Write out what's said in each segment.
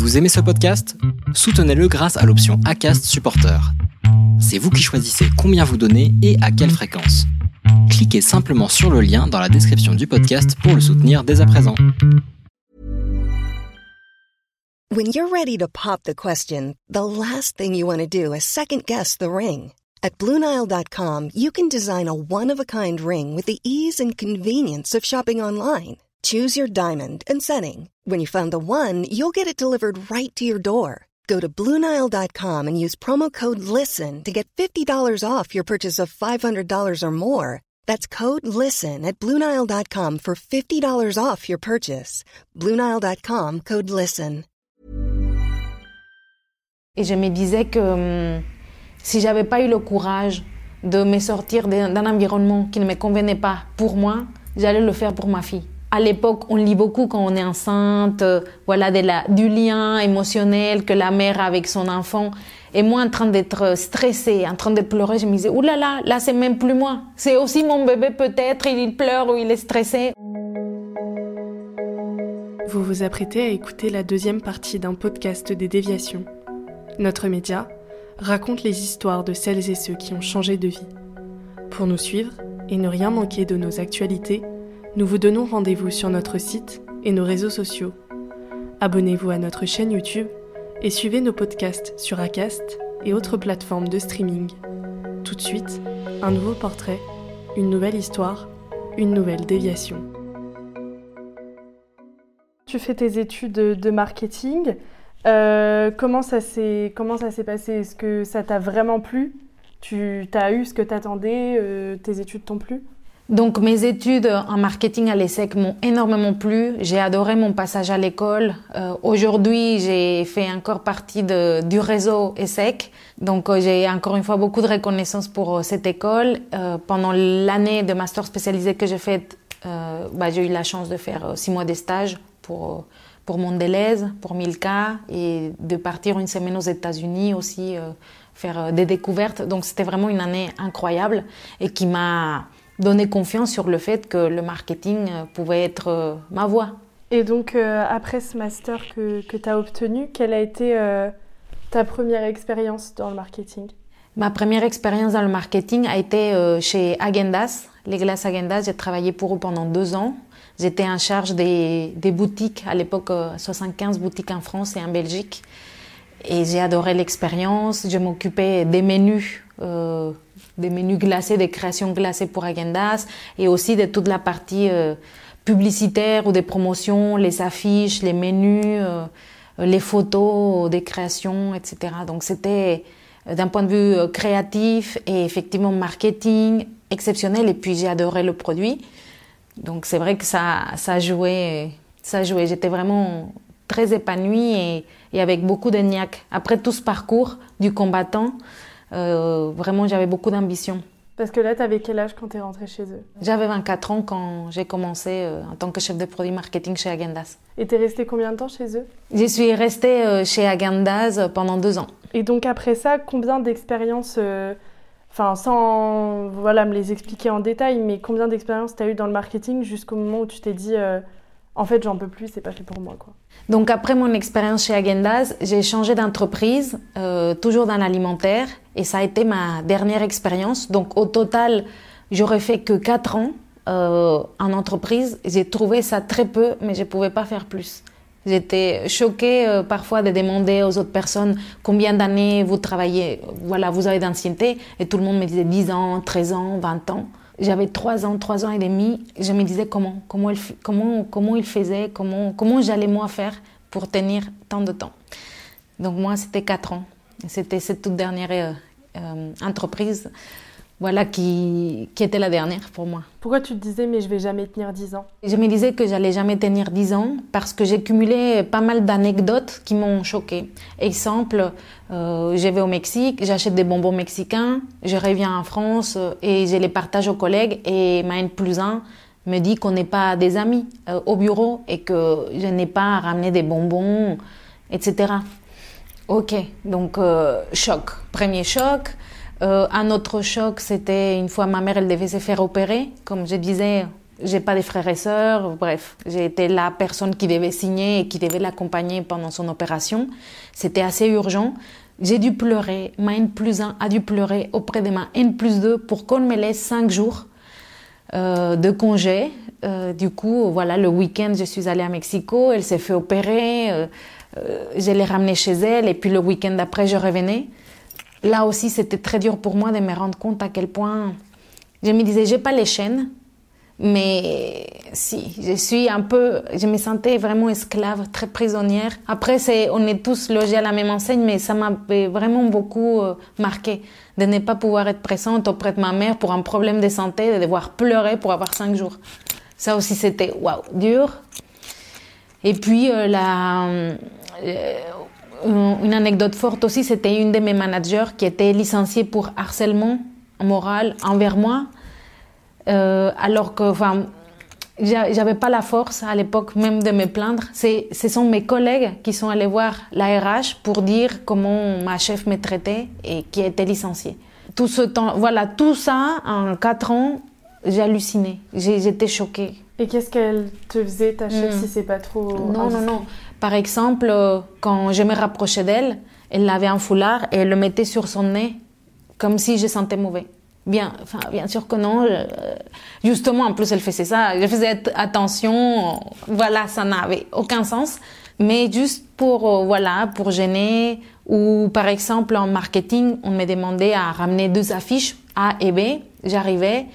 Vous aimez ce podcast? Soutenez-le grâce à l'option ACAST Supporter. C'est vous qui choisissez combien vous donnez et à quelle fréquence. Cliquez simplement sur le lien dans la description du podcast pour le soutenir dès à présent. When you're ready to pop the question, the last thing you want to do is second guess the ring. At Bluenile.com, you can design a one-of-a-kind ring with the ease and convenience of shopping online. Choose your diamond and setting. When you find the one, you'll get it delivered right to your door. Go to Bluenile.com and use promo code LISTEN to get $50 off your purchase of $500 or more. That's code LISTEN at Bluenile.com for $50 off your purchase. Bluenile.com code LISTEN. Et je me disais que si j'avais pas eu le courage de me sortir d'un environnement qui ne me convenait pas pour moi, j'allais le faire pour ma fille. À l'époque, on lit beaucoup quand on est enceinte, euh, voilà, du lien émotionnel que la mère a avec son enfant. Et moi, en train d'être stressée, en train de pleurer, je me disais, oulala, là là, là c'est même plus moi. C'est aussi mon bébé peut-être, il pleure ou il est stressé. Vous vous apprêtez à écouter la deuxième partie d'un podcast des déviations. Notre média raconte les histoires de celles et ceux qui ont changé de vie. Pour nous suivre et ne rien manquer de nos actualités, nous vous donnons rendez-vous sur notre site et nos réseaux sociaux. Abonnez-vous à notre chaîne YouTube et suivez nos podcasts sur Acast et autres plateformes de streaming. Tout de suite, un nouveau portrait, une nouvelle histoire, une nouvelle déviation. Tu fais tes études de marketing. Euh, comment ça s'est passé? Est-ce que ça t'a vraiment plu? Tu as eu ce que t'attendais? Euh, Tes études t'ont plu? Donc mes études en marketing à l'ESSEC m'ont énormément plu. J'ai adoré mon passage à l'école. Euh, Aujourd'hui, j'ai fait encore partie de, du réseau ESSEC. Donc euh, j'ai encore une fois beaucoup de reconnaissance pour euh, cette école. Euh, pendant l'année de master spécialisé que j'ai faite, bah, j'ai eu la chance de faire six mois de stage pour pour Mondelez, pour Milka, et de partir une semaine aux États-Unis aussi, faire des découvertes. Donc c'était vraiment une année incroyable et qui m'a donné confiance sur le fait que le marketing euh, pouvait être euh, ma voie. Et donc, euh, après ce master que, que tu as obtenu, quelle a été euh, ta première expérience dans le marketing? Ma première expérience dans le marketing a été euh, chez Agendas, les glaces Agendas. J'ai travaillé pour eux pendant deux ans. J'étais en charge des, des boutiques, à l'époque euh, 75 boutiques en France et en Belgique. Et j'ai adoré l'expérience. Je m'occupais des menus, des menus glacés, des créations glacées pour Agendas, et aussi de toute la partie euh, publicitaire ou des promotions, les affiches, les menus, euh, les photos des créations, etc. Donc c'était euh, d'un point de vue créatif et effectivement marketing exceptionnel. Et puis j'ai adoré le produit. Donc c'est vrai que ça, ça joué, ça joué. J'étais vraiment très épanouie et, et, avec beaucoup de niaque. Après tout ce parcours du combattant, euh, vraiment j'avais beaucoup d'ambition. Parce que là, tu avais quel âge quand tu es rentrée chez eux? J'avais 24 ans quand j'ai commencé euh, en tant que chef de produit marketing chez Agendas. Et tu es restée combien de temps chez eux? Je suis restée euh, chez Agendas pendant deux ans. Et donc après ça, combien d'expériences euh, Enfin, sans voilà, me les expliquer en détail, mais combien d'expériences tu as eu dans le marketing jusqu'au moment où tu t'es dit en fait, j'en peux plus, c'est pas fait pour moi quoi. Donc après mon expérience chez Agendas, j'ai changé d'entreprise, euh, toujours dans l'alimentaire, et ça a été ma dernière expérience. Donc au total, j'aurais fait que quatre ans euh, en entreprise. J'ai trouvé ça très peu, mais je pouvais pas faire plus. J'étais choquée euh, parfois de demander aux autres personnes combien d'années vous travaillez, voilà, vous avez d'ancienneté, et tout le monde me disait 10 ans, 13 ans, 20 ans. J'avais 3 ans, 3 ans et demi, je me disais comment, comment, il, comment, comment il faisait, comment, comment j'allais moi faire pour tenir tant de temps. Donc moi, c'était 4 ans. C'était cette toute dernière euh, euh, entreprise voilà, qui, qui était la dernière pour moi. Pourquoi tu te disais, mais je vais jamais tenir 10 ans? Je me disais que j'allais jamais tenir 10 ans parce que j'ai cumulé pas mal d'anecdotes qui m'ont choquée. Exemple, euh, je vais au Mexique, j'achète des bonbons mexicains, je reviens en France et je les partage aux collègues et ma N plus 1 me dit qu'on n'est pas des amis euh, au bureau et que je n'ai pas ramené des bonbons, etc. Ok, donc euh, choc, premier choc. Euh, un autre choc, c'était une fois ma mère, elle devait se faire opérer. Comme je disais, j'ai pas de frères et sœurs. Bref, j'ai été la personne qui devait signer et qui devait l'accompagner pendant son opération. C'était assez urgent. J'ai dû pleurer. Ma N plus 1 a dû pleurer auprès de ma N plus 2 pour qu'on me laisse 5 jours euh, de congé. Euh, du coup, voilà, le week-end, je suis allée à Mexico. Elle s'est fait opérer. Euh, euh, je l'ai ramenée chez elle. Et puis le week-end d'après, je revenais. Là aussi, c'était très dur pour moi de me rendre compte à quel point je me disais, j'ai pas les chaînes, mais si, je suis un peu, je me sentais vraiment esclave, très prisonnière. Après, c'est, on est tous logés à la même enseigne, mais ça m'a vraiment beaucoup euh, marqué de ne pas pouvoir être présente auprès de ma mère pour un problème de santé, de devoir pleurer pour avoir cinq jours. Ça aussi, c'était waouh, dur. Et puis, euh, la, euh, une anecdote forte aussi, c'était une de mes managers qui était licenciée pour harcèlement moral envers moi, euh, alors que, enfin, j'avais pas la force à l'époque même de me plaindre. Ce sont mes collègues qui sont allés voir la RH pour dire comment ma chef me traitait et qui était licenciée. Tout ce temps, voilà, tout ça en quatre ans, j'ai halluciné. J'étais choquée. Et qu'est-ce qu'elle te faisait, ta chef, Hmm. si c'est pas trop. Non, non, non. Par exemple, euh, quand je me rapprochais d'elle, elle avait un foulard et elle le mettait sur son nez, comme si je sentais mauvais. Bien, enfin, bien sûr que non. euh, justement, en plus, elle faisait ça. Je faisais at- attention. Voilà, ça n'avait aucun sens. Mais juste pour, euh, voilà, pour gêner. Ou par exemple, en marketing, on me demandait à ramener deux affiches, A et B. J'arrivais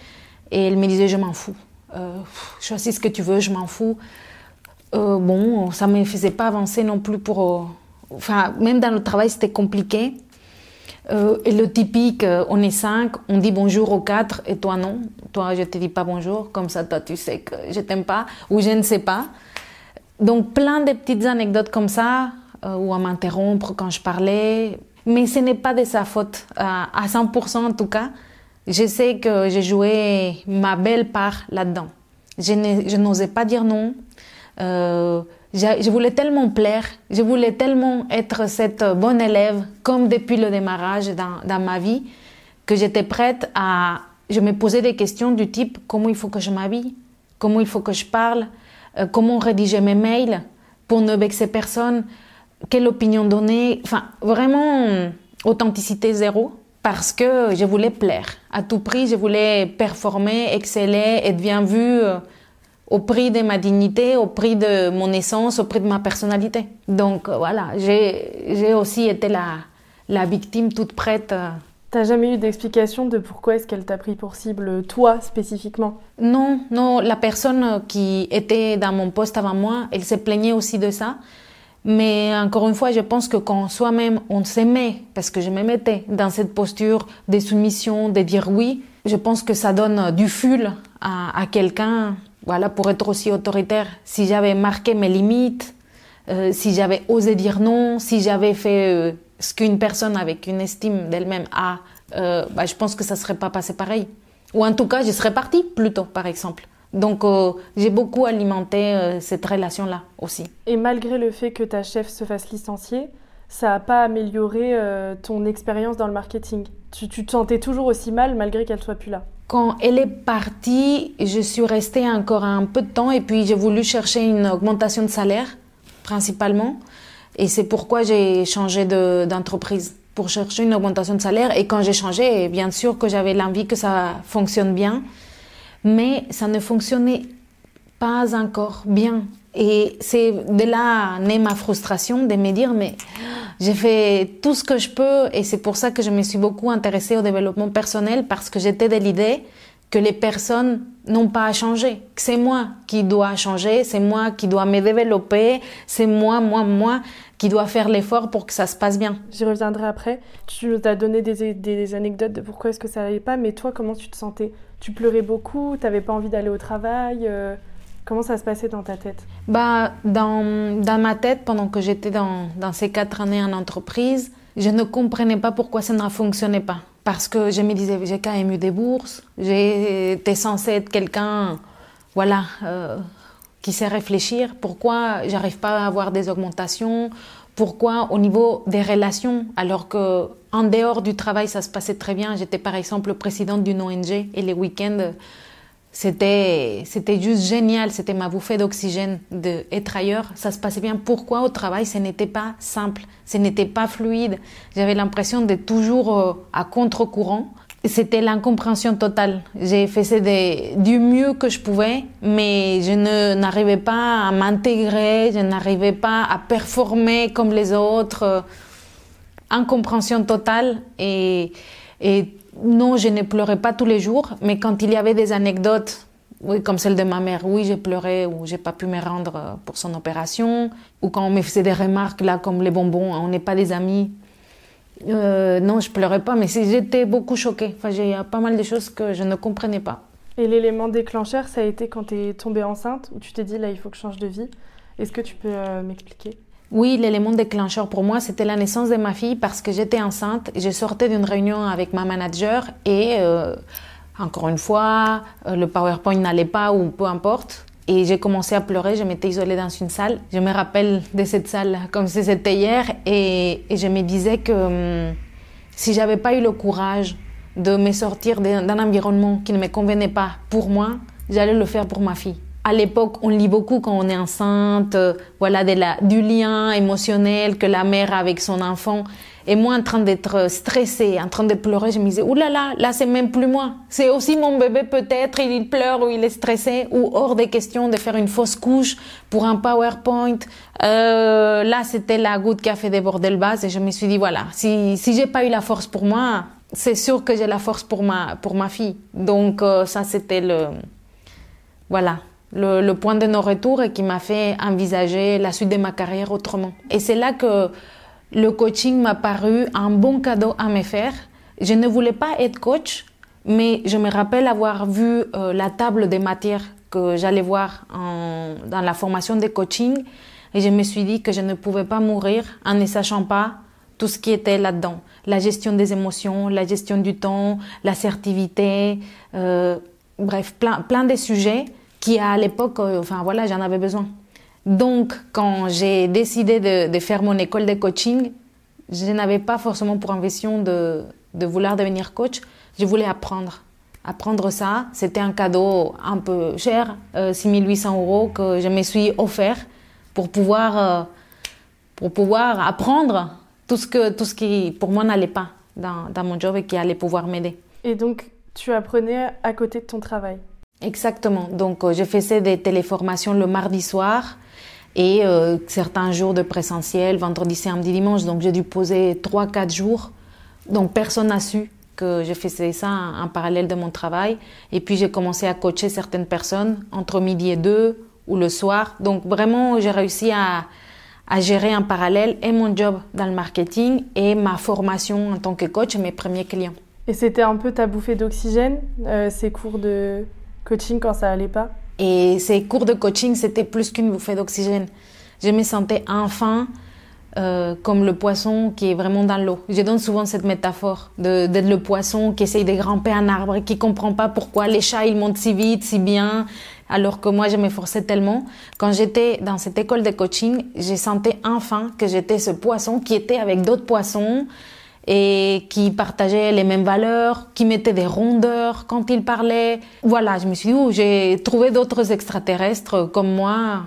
et elle me disait, je m'en fous. Euh, choisis ce que tu veux, je m'en fous. Euh, bon, ça me faisait pas avancer non plus pour. euh, enfin, même dans le travail, c'était compliqué. Euh, et le typique, on est cinq, on dit bonjour aux quatre, et toi non. Toi, je te dis pas bonjour, comme ça, toi, tu sais que je t'aime pas, ou je ne sais pas. Donc, plein de petites anecdotes comme ça, ou à m'interrompre quand je parlais. Mais ce n'est pas de sa faute, à à 100% en tout cas. Je sais que j'ai joué ma belle part là-dedans. Je n'osais pas dire non. Euh, je, voulais tellement plaire, je voulais tellement être cette bonne élève, comme depuis le démarrage dans, ma vie, que j'étais prête à... Je me posais des questions du type comment il faut que je m'habille, comment il faut que je parle, euh, comment rédiger mes mails pour ne vexer personne, quelle opinion donner. Enfin, vraiment, authenticité zéro. Parce que je voulais plaire. À tout prix, je voulais performer, exceller, être bien vue euh, au prix de ma dignité, au prix de mon essence, au prix de ma personnalité. Donc euh, voilà, j'ai aussi été la, la victime toute prête. euh. T'as jamais eu d'explication de pourquoi est-ce qu'elle t'a pris pour cible, toi spécifiquement? Non, non, la personne qui était dans mon poste avant moi, elle se plaignait aussi de ça. Mais encore une fois, je pense que quand soi-même on s'aimait, parce que je me mettais dans cette posture de soumission, de dire oui, je pense que ça donne du ful à, à quelqu'un, voilà, pour être aussi autoritaire. Si j'avais marqué mes limites, euh, si j'avais osé dire non, si j'avais fait euh, ce qu'une personne avec une estime d'elle-même a, euh, bah, je pense que ça serait pas passé pareil. Ou en tout cas, je serais partie plus tôt, par exemple. Donc, j'ai beaucoup alimenté cette relation-là aussi. Et malgré le fait que ta chef se fasse licencier, ça n'a pas amélioré ton expérience dans le marketing? Tu, tu te sentais toujours aussi mal malgré qu'elle soit plus là? Quand elle est partie, je suis restée encore un peu de temps et puis j'ai voulu chercher une augmentation de salaire, principalement. Et c'est pourquoi j'ai changé de- d'entreprise, pour chercher une augmentation de salaire. Et quand j'ai changé, bien sûr que j'avais l'envie que ça fonctionne bien, mais ça ne fonctionnait pas encore bien. Et c'est de là naît ma frustration de me dire, mais j'ai fait tout ce que je peux et c'est pour ça que je me suis beaucoup intéressée au développement personnel parce que j'étais de l'idée que les personnes n'ont pas à changer, que c'est moi qui dois changer, c'est moi qui dois me développer, c'est moi, moi, moi qui dois faire l'effort pour que ça se passe bien. J'y reviendrai après. Tu nous as donné des, anecdotes de pourquoi est-ce que ça allait pas, mais toi, comment tu te sentais? Tu pleurais beaucoup T'avais pas envie d'aller au travail euh, Comment ça se passait dans ta tête? Bah, dans, dans ma tête, pendant que j'étais dans, dans ces quatre années en entreprise, je ne comprenais pas pourquoi ça ne fonctionnait pas. Parce que je me disais, j'ai quand même eu des bourses, j'étais censée être quelqu'un, voilà, euh, qui sait réfléchir. Pourquoi j'arrive pas à avoir des augmentations? Pourquoi au niveau des relations, alors que en dehors du travail ça se passait très bien. J'étais par exemple présidente d'une ONG et les week-ends c'était c'était juste génial, c'était ma bouffée d'oxygène d'être ailleurs. Ça se passait bien. Pourquoi au travail, ce n'était pas simple, ce n'était pas fluide. J'avais l'impression d'être toujours euh, à contre-courant. C'était l'incompréhension totale. J'ai fait du mieux que je pouvais, mais je n'arrivais pas à m'intégrer, je n'arrivais pas à performer comme les autres. Incompréhension totale et, et non, je ne pleurais pas tous les jours, mais quand il y avait des anecdotes, comme celle de ma mère, oui, j'ai pleuré ou j'ai pas pu me rendre pour son opération, ou quand on me faisait des remarques là comme les bonbons, on n'est pas des amis. Euh, non, je pleurais pas, mais j'étais beaucoup choquée. Enfin, il y a pas mal de choses que je ne comprenais pas. Et l'élément déclencheur, ça a été quand tu es tombée enceinte, où tu t'es dit là, il faut que je change de vie. Est-ce que tu peux euh, m'expliquer? Oui, l'élément déclencheur pour moi, c'était la naissance de ma fille parce que j'étais enceinte. Je sortais d'une réunion avec ma manager et, euh, encore une fois, euh, le PowerPoint n'allait pas ou peu importe. Et j'ai commencé à pleurer, je m'étais isolée dans une salle. Je me rappelle de cette salle comme si c'était hier et, je me disais que hum, si j'avais pas eu le courage de me sortir d'un environnement qui ne me convenait pas pour moi, j'allais le faire pour ma fille à l'époque, on lit beaucoup quand on est enceinte, euh, voilà, de la, du lien émotionnel que la mère a avec son enfant. Et moi, en train d'être stressée, en train de pleurer, je me disais, oulala, là là, là c'est même plus moi. C'est aussi mon bébé peut-être, il pleure ou il est stressé, ou hors des questions de faire une fausse couche pour un PowerPoint. Euh, là, c'était la goutte qui a fait déborder le vase et je me suis dit, voilà, si, si j'ai pas eu la force pour moi, c'est sûr que j'ai la force pour ma, pour ma fille. Donc, euh, ça, c'était le, voilà, le, point de non-retour et qui m'a fait envisager la suite de ma carrière autrement. Et c'est là que le coaching m'a paru un bon cadeau à me faire. Je ne voulais pas être coach, mais je me rappelle avoir vu euh, la table des matières que j'allais voir dans la formation de coaching et je me suis dit que je ne pouvais pas mourir en ne sachant pas tout ce qui était là-dedans. La gestion des émotions, la gestion du temps, l'assertivité, euh, bref, plein, plein de sujets qui à l'époque, euh, enfin voilà, j'en avais besoin. Donc, quand j'ai décidé de, faire mon école de coaching, je n'avais pas forcément pour ambition de, vouloir devenir coach. Je voulais apprendre. Apprendre ça, c'était un cadeau un peu cher, 6800 euh, euros que je me suis offert pour pouvoir, euh, pour pouvoir apprendre tout ce, que, tout ce qui, pour moi, n'allait pas dans, dans mon job et qui allait pouvoir m'aider. Et donc, tu apprenais à côté de ton travail? Exactement. Donc, euh, je faisais des téléformations le mardi soir et euh, certains jours de présentiel, vendredi, samedi, dimanche. Donc, j'ai dû poser trois, quatre jours. Donc, personne n'a su que je faisais ça en, parallèle de mon travail. Et puis, j'ai commencé à coacher certaines personnes entre midi et deux ou le soir. Donc, vraiment, j'ai réussi à, à gérer en parallèle et mon job dans le marketing et ma formation en tant que coach et mes premiers clients. Et c'était un peu ta bouffée d'oxygène, euh, ces cours de, coaching quand ça allait pas Et ces cours de coaching, c'était plus qu'une bouffée d'oxygène. Je me sentais enfin euh, comme le poisson qui est vraiment dans l'eau. Je donne souvent cette métaphore d'être le poisson qui essaye de grimper un arbre qui comprend pas pourquoi les chats ils montent si vite, si bien, alors que moi je m'efforçais tellement. Quand j'étais dans cette école de coaching, j'ai senti enfin que j'étais ce poisson qui était avec d'autres poissons et qui partageaient les mêmes valeurs, qui mettaient des rondeurs quand ils parlaient. Voilà, je me suis dit, oh, j'ai trouvé d'autres extraterrestres comme moi.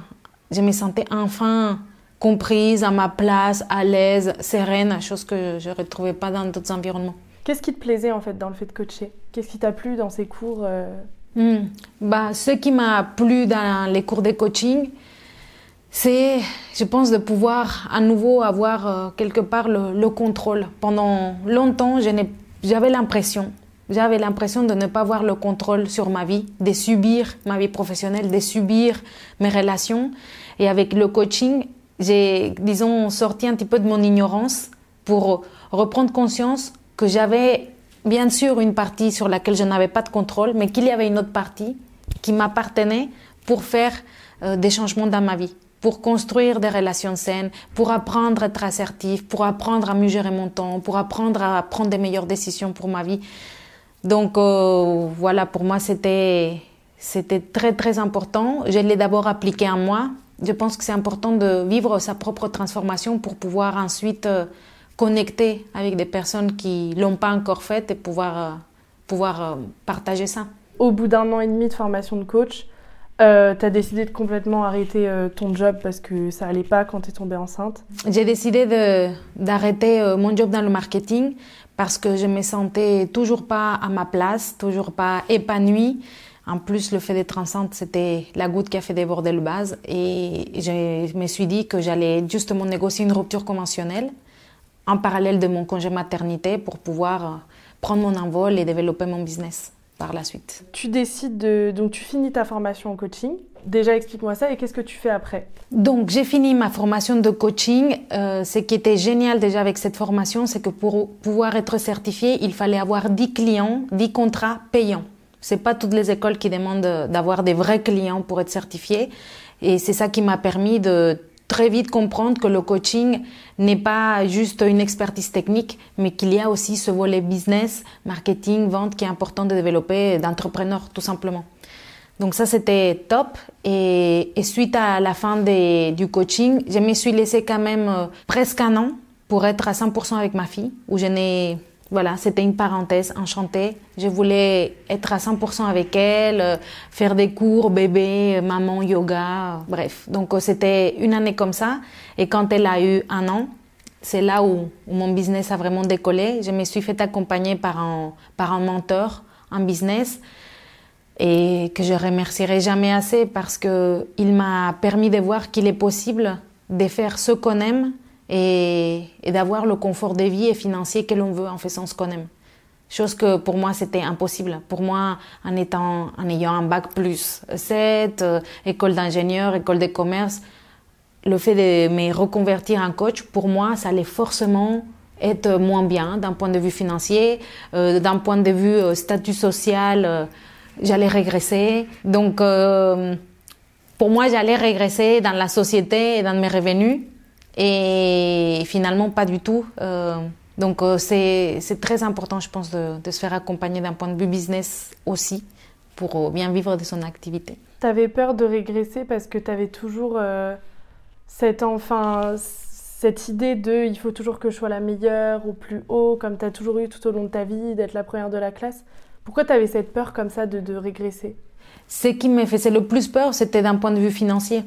Je me sentais enfin comprise, à ma place, à l'aise, sereine, chose que je ne retrouvais pas dans d'autres environnements. Qu'est-ce qui te plaisait en fait dans le fait de coacher? Qu'est-ce qui t'a plu dans ces cours euh? hmm. bah, Ce qui m'a plu dans les cours de coaching, c'est, je pense, de pouvoir à nouveau avoir euh, quelque part le, contrôle. Pendant longtemps, j'avais l'impression, j'avais l'impression de ne pas avoir le contrôle sur ma vie, de subir ma vie professionnelle, de subir mes relations. Et avec le coaching, j'ai, disons, sorti un petit peu de mon ignorance pour reprendre conscience que j'avais bien sûr une partie sur laquelle je n'avais pas de contrôle, mais qu'il y avait une autre partie qui m'appartenait pour faire euh, des changements dans ma vie pour construire des relations saines, pour apprendre à être assertif, pour apprendre à mieux gérer mon temps, pour apprendre à prendre des meilleures décisions pour ma vie. Donc euh, voilà, pour moi c'était c'était très très important. Je l'ai d'abord appliqué en moi. Je pense que c'est important de vivre sa propre transformation pour pouvoir ensuite euh, connecter avec des personnes qui l'ont pas encore faite et pouvoir euh, pouvoir partager ça. au bout d'un an et demi de formation de coach, euh, tu as décidé de complètement arrêter euh, ton job parce que ça allait pas quand tu es tombée enceinte? J'ai décidé d'arrêter euh, mon job dans le marketing parce que je me sentais toujours pas à ma place, toujours pas épanouie. En plus, le fait d'être enceinte, c'était la goutte qui a fait déborder le base. Et je me suis dit que j'allais justement négocier une rupture conventionnelle en parallèle de mon congé maternité pour pouvoir prendre mon envol et développer mon business par la suite. Tu décides de... Donc tu finis ta formation en coaching. Déjà, explique-moi ça et qu'est-ce que tu fais après? Donc j'ai fini ma formation de coaching. Euh, ce qui était génial déjà avec cette formation, c'est que pour pouvoir être certifié, il fallait avoir 10 clients, 10 contrats payants. C'est pas toutes les écoles qui demandent d'avoir des vrais clients pour être certifié. Et c'est ça qui m'a permis de très vite comprendre que le coaching n'est pas juste une expertise technique, mais qu'il y a aussi ce volet business, marketing, vente qui est important de développer d'entrepreneurs tout simplement. Donc ça c'était top et, suite à la fin du coaching, je me suis laissé quand même euh, presque un an pour être à 100% avec ma fille, où je n'ai voilà, c'était une parenthèse enchantée. Je voulais être à 100% avec elle, euh, faire des cours, bébé, euh, maman, yoga, bref. Donc euh, c'était une année comme ça. Et quand elle a eu un an, c'est là où, mon business a vraiment décollé. Je me suis fait accompagner par un, par un mentor en business et que je remercierai jamais assez parce que il m'a permis de voir qu'il est possible de faire ce qu'on aime et, d'avoir le confort de vie et financier que l'on veut en faisant ce qu'on aime. Chose que pour moi c'était impossible. Pour moi, en étant, en ayant un bac plus 7, euh, école d'ingénieur, école de commerce, le fait de me reconvertir en coach, pour moi, ça allait forcément être moins bien d'un point de vue financier, euh, d'un point de vue euh, statut social, j'allais régresser. Donc, pour moi, j'allais régresser dans la société et dans mes revenus. Et finalement, pas du tout. Euh, donc, euh, c'est très important, je pense, de, se faire accompagner d'un point de vue business aussi pour euh, bien vivre de son activité. Tu avais peur de régresser parce que tu avais toujours cette, enfin, cette idée de il faut toujours que je sois la meilleure au plus haut, comme tu as toujours eu tout au long de ta vie, d'être la première de la classe. Pourquoi tu avais cette peur comme ça de, de régresser? Ce qui me faisait le plus peur, c'était d'un point de vue financier.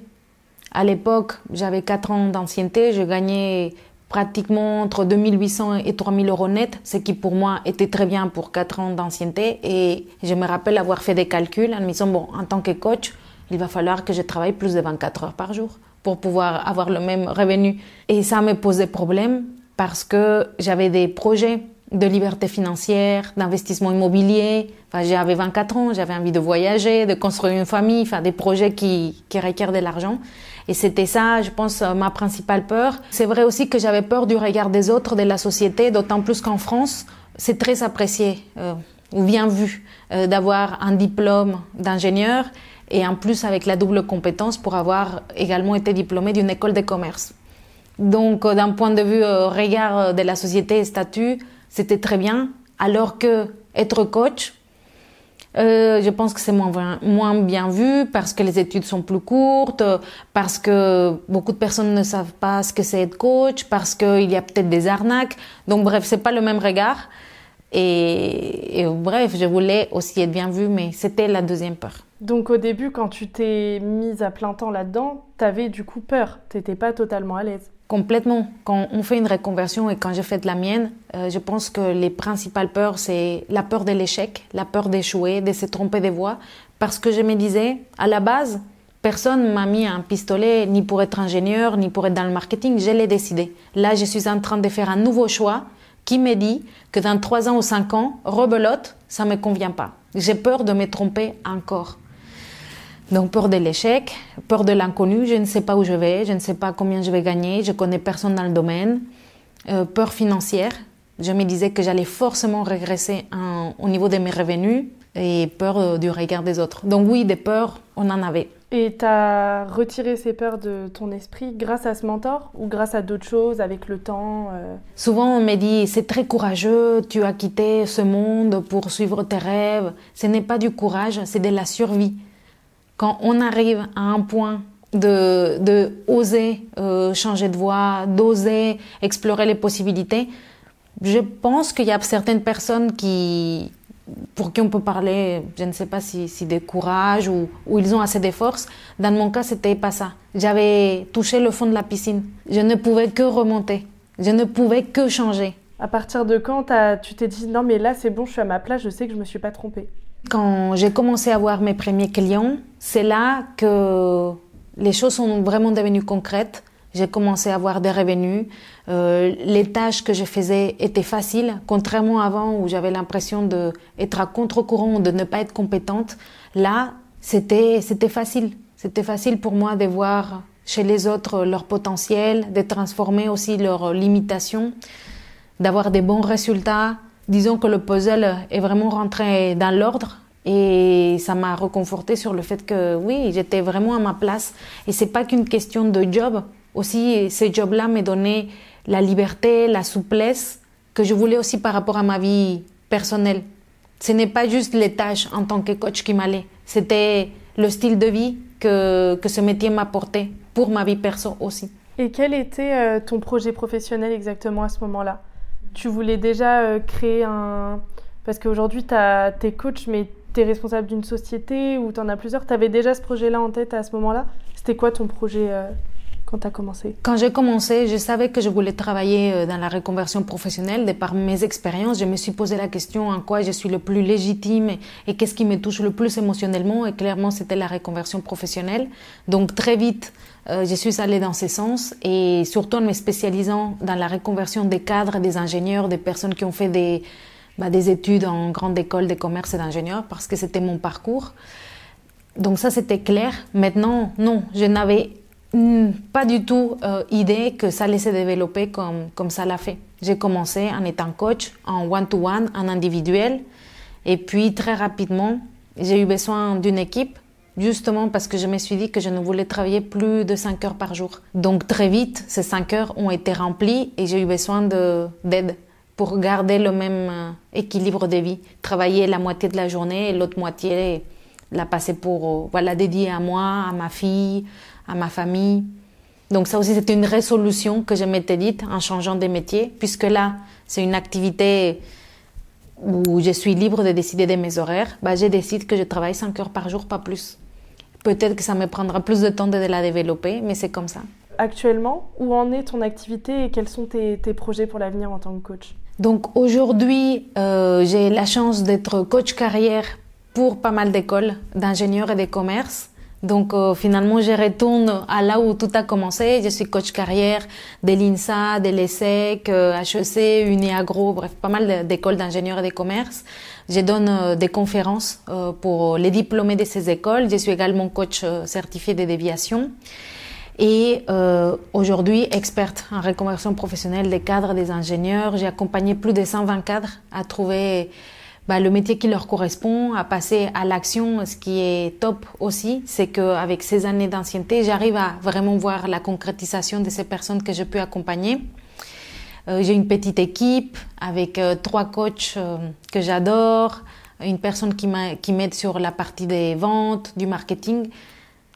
À l'époque, j'avais 4 ans d'ancienneté, je gagnais pratiquement entre 2800 et 3000 euros net, ce qui pour moi était très bien pour 4 ans d'ancienneté. Et je me rappelle avoir fait des calculs en me disant, bon, en tant que coach, il va falloir que je travaille plus de 24 heures par jour pour pouvoir avoir le même revenu. Et ça me posait problème parce que j'avais des projets de liberté financière, d'investissement immobilier. Enfin, j'avais 24 ans, j'avais envie de voyager, de construire une famille, faire des projets qui, qui requièrent de l'argent. Et c'était ça, je pense, ma principale peur. C'est vrai aussi que j'avais peur du regard des autres, de la société, d'autant plus qu'en France, c'est très apprécié euh, ou bien vu euh, d'avoir un diplôme d'ingénieur et en plus avec la double compétence pour avoir également été diplômé d'une école de commerce. Donc, euh, d'un point de vue regard de la société et statut, c'était très bien, alors que être coach, euh, je pense que c'est moins, moins bien vu parce que les études sont plus courtes, parce que beaucoup de personnes ne savent pas ce que c'est être coach, parce qu'il y a peut-être des arnaques. Donc bref, c'est pas le même regard. Et, bref, je voulais aussi être bien vue, mais c'était la deuxième peur. Donc au début, quand tu t'es mise à plein temps là-dedans, tu avais du coup peur, tu n'étais pas totalement à l'aise. Complètement. Quand on fait une reconversion et quand j'ai fait de la mienne, euh, je pense que les principales peurs, c'est la peur de l'échec, la peur d'échouer, de se tromper des voies. Parce que je me disais, à la base, personne m'a mis un pistolet ni pour être ingénieur, ni pour être dans le marketing. Je l'ai décidé. Là, je suis en train de faire un nouveau choix qui me dit que dans trois ans ou cinq ans, rebelote, ça me convient pas. J'ai peur de me tromper encore. Donc peur de l'échec, peur de l'inconnu, je ne sais pas où je vais, je ne sais pas combien je vais gagner, je connais personne dans le domaine. Euh, peur financière, je me disais que j'allais forcément régresser au niveau de mes revenus et peur euh, du regard des autres. Donc oui, des peurs, on en avait. Et tu as retiré ces peurs de ton esprit grâce à ce mentor ou grâce à d'autres choses avec le temps euh? Souvent on me dit c'est très courageux, tu as quitté ce monde pour suivre tes rêves. Ce n'est pas du courage, c'est de la survie quand on arrive à un point de, de euh, changer de voie, d'oser explorer les possibilités, je pense qu'il y a certaines personnes qui pour qui on peut parler, je ne sais pas si, si de courage ou, ou, ils ont assez de force. Dans mon cas, c'était pas ça. J'avais touché le fond de la piscine. Je ne pouvais que remonter. Je ne pouvais que changer. À partir de quand tu t'es dit non mais là c'est bon, je suis à ma place, je sais que je me suis pas trompée? Quand j'ai commencé à voir mes premiers clients, c'est là que les choses sont vraiment devenues concrètes. J'ai commencé à avoir des revenus. Euh, les tâches que je faisais étaient faciles, contrairement à avant où j'avais l'impression d'être à contre-courant, de ne pas être compétente. Là, c'était c'était facile. C'était facile pour moi de voir chez les autres leur potentiel, de transformer aussi leurs limitations, d'avoir des bons résultats. Disons que le puzzle est vraiment rentré dans l'ordre et ça m'a reconforté sur le fait que oui, j'étais vraiment à ma place. Et c'est pas qu'une question de job. Aussi, ce job-là me donnait la liberté, la souplesse que je voulais aussi par rapport à ma vie personnelle. Ce n'est pas juste les tâches en tant que coach qui m'allaient. C'était le style de vie que, que ce métier m'apportait pour ma vie perso aussi. Et quel était euh, ton projet professionnel exactement à ce moment-là? Tu voulais déjà euh, créer un... Parce qu'aujourd'hui, tu es coach, mais tu es responsable d'une société ou tu en as plusieurs. Tu avais déjà ce projet-là en tête à ce moment-là? C'était quoi ton projet euh, quand tu commencé? Quand j'ai commencé, je savais que je voulais travailler dans la reconversion professionnelle. De par mes expériences, je me suis posé la question en quoi je suis le plus légitime et, et qu'est-ce qui me touche le plus émotionnellement. Et clairement, c'était la reconversion professionnelle. Donc très vite, euh, je suis allée dans ce sens et surtout en me spécialisant dans la reconversion des cadres, des ingénieurs, des personnes qui ont fait des, bah, des études en grande école de commerce et d'ingénieurs parce que c'était mon parcours. Donc ça, c'était clair. Maintenant, non, je n'avais pas du tout euh, idée que ça allait se développer comme, comme ça l'a fait. J'ai commencé en étant coach, en one-to-one, -one, en individuel. Et puis très rapidement, j'ai eu besoin d'une équipe justement parce que je me suis dit que je ne voulais travailler plus de 5 heures par jour. Donc très vite, ces 5 heures ont été remplies et j'ai eu besoin d'aide pour garder le même euh, équilibre de vie. Travailler la moitié de la journée et l'autre moitié la passer pour, euh, voilà, dédier à moi, à ma fille, à ma famille. Donc ça aussi, c'était une résolution que je m'étais dite en changeant de métier, puisque là, c'est une activité où je suis libre de décider de mes horaires, bah, je décide que je travaille 5 heures par jour, pas plus. Peut-être que ça me prendra plus de temps de la développer, mais c'est comme ça. Actuellement, où en est ton activité et quels sont tes, tes projets pour l'avenir en tant que coach? Donc aujourd'hui, euh, j'ai la chance d'être coach carrière pour pas mal d'écoles d'ingénieurs et de commerce. Donc euh, finalement, je retourne à là où tout a commencé. Je suis coach carrière de l'INSA, de l'ESSEC, HEC, UniAgro, bref, pas mal d'écoles d'ingénieurs et de commerce. Je donne euh, des conférences euh, pour les diplômés de ces écoles. Je suis également coach euh, certifié de déviation. Et euh, aujourd'hui, experte en reconversion professionnelle des cadres, des ingénieurs. J'ai accompagné plus de 120 cadres à trouver bah, le métier qui leur correspond, à passer à l'action. Ce qui est top aussi, c'est qu'avec ces années d'ancienneté, j'arrive à vraiment voir la concrétisation de ces personnes que je peux accompagner. Euh, j'ai une petite équipe avec euh, trois coachs euh, que j'adore, une personne qui m'aide sur la partie des ventes, du marketing.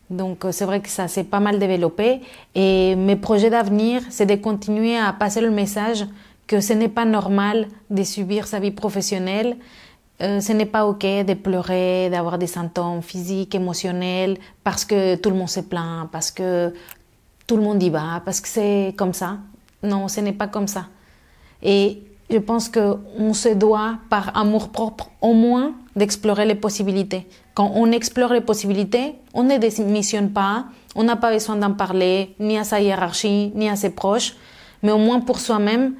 Donc c'est vrai que ça s'est pas mal développé. Et mes projets d'avenir, c'est de continuer à passer le message que ce n'est pas normal de subir sa vie professionnelle. Euh, ce n'est pas ok de pleurer, d'avoir des symptômes physiques, émotionnels, parce que tout le monde se plaint, parce que tout le monde y va, parce que c'est comme ça. Non, ce n'est pas comme ça. Et je pense qu'on se doit, par amour propre, au moins d'explorer les possibilités. Quand on explore les possibilités, on ne démissionne pas, on n'a pas besoin d'en parler, ni à sa hiérarchie, ni à ses proches, mais au moins pour soi-même,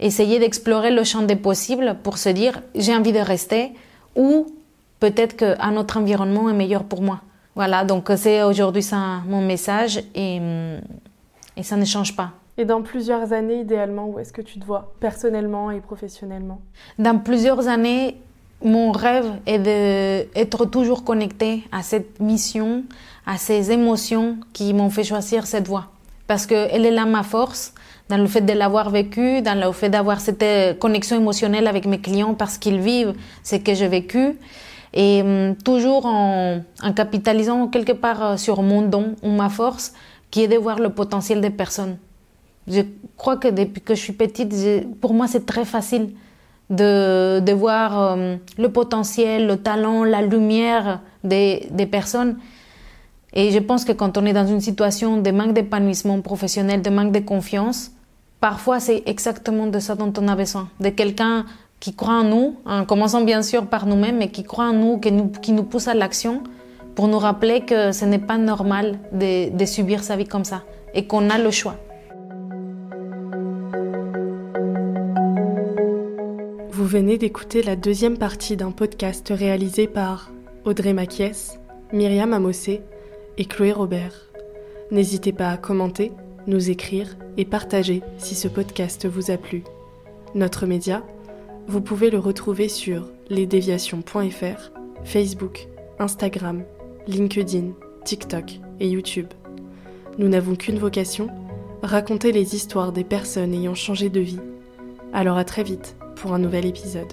essayer d'explorer le champ des possibles pour se dire j'ai envie de rester ou peut-être qu'un autre environnement est meilleur pour moi. Voilà, donc c'est aujourd'hui ça mon message et, et ça ne change pas. Et dans plusieurs années, idéalement, où est-ce que tu te vois, personnellement et professionnellement? Dans plusieurs années, mon rêve est d'être toujours connecté à cette mission, à ces émotions qui m'ont fait choisir cette voie. Parce qu'elle est là ma force, dans le fait de l'avoir vécu, dans le fait d'avoir cette connexion émotionnelle avec mes clients parce qu'ils vivent ce que j'ai vécu. Et hum, toujours en, capitalisant quelque part sur mon don ou ma force, qui est de voir le potentiel des personnes. Je crois que depuis que je suis petite, pour moi, c'est très facile de, voir euh, le potentiel, le talent, la lumière des personnes. Et je pense que quand on est dans une situation de manque d'épanouissement professionnel, de manque de confiance, parfois c'est exactement de ça dont on a besoin, de quelqu'un qui croit en nous, en commençant bien sûr par nous-mêmes, mais qui croit en nous, qui nous, pousse à l'action pour nous rappeler que ce n'est pas normal de, de subir sa vie comme ça et qu'on a le choix. Vous venez d'écouter la deuxième partie d'un podcast réalisé par Audrey Maquies, Myriam Amossé et Chloé Robert. N'hésitez pas à commenter, nous écrire et partager si ce podcast vous a plu. Notre média, vous pouvez le retrouver sur lesdéviations.fr, Facebook, Instagram, LinkedIn, TikTok et YouTube. Nous n'avons qu'une vocation, raconter les histoires des personnes ayant changé de vie. Alors à très vite pour un nouvel épisode.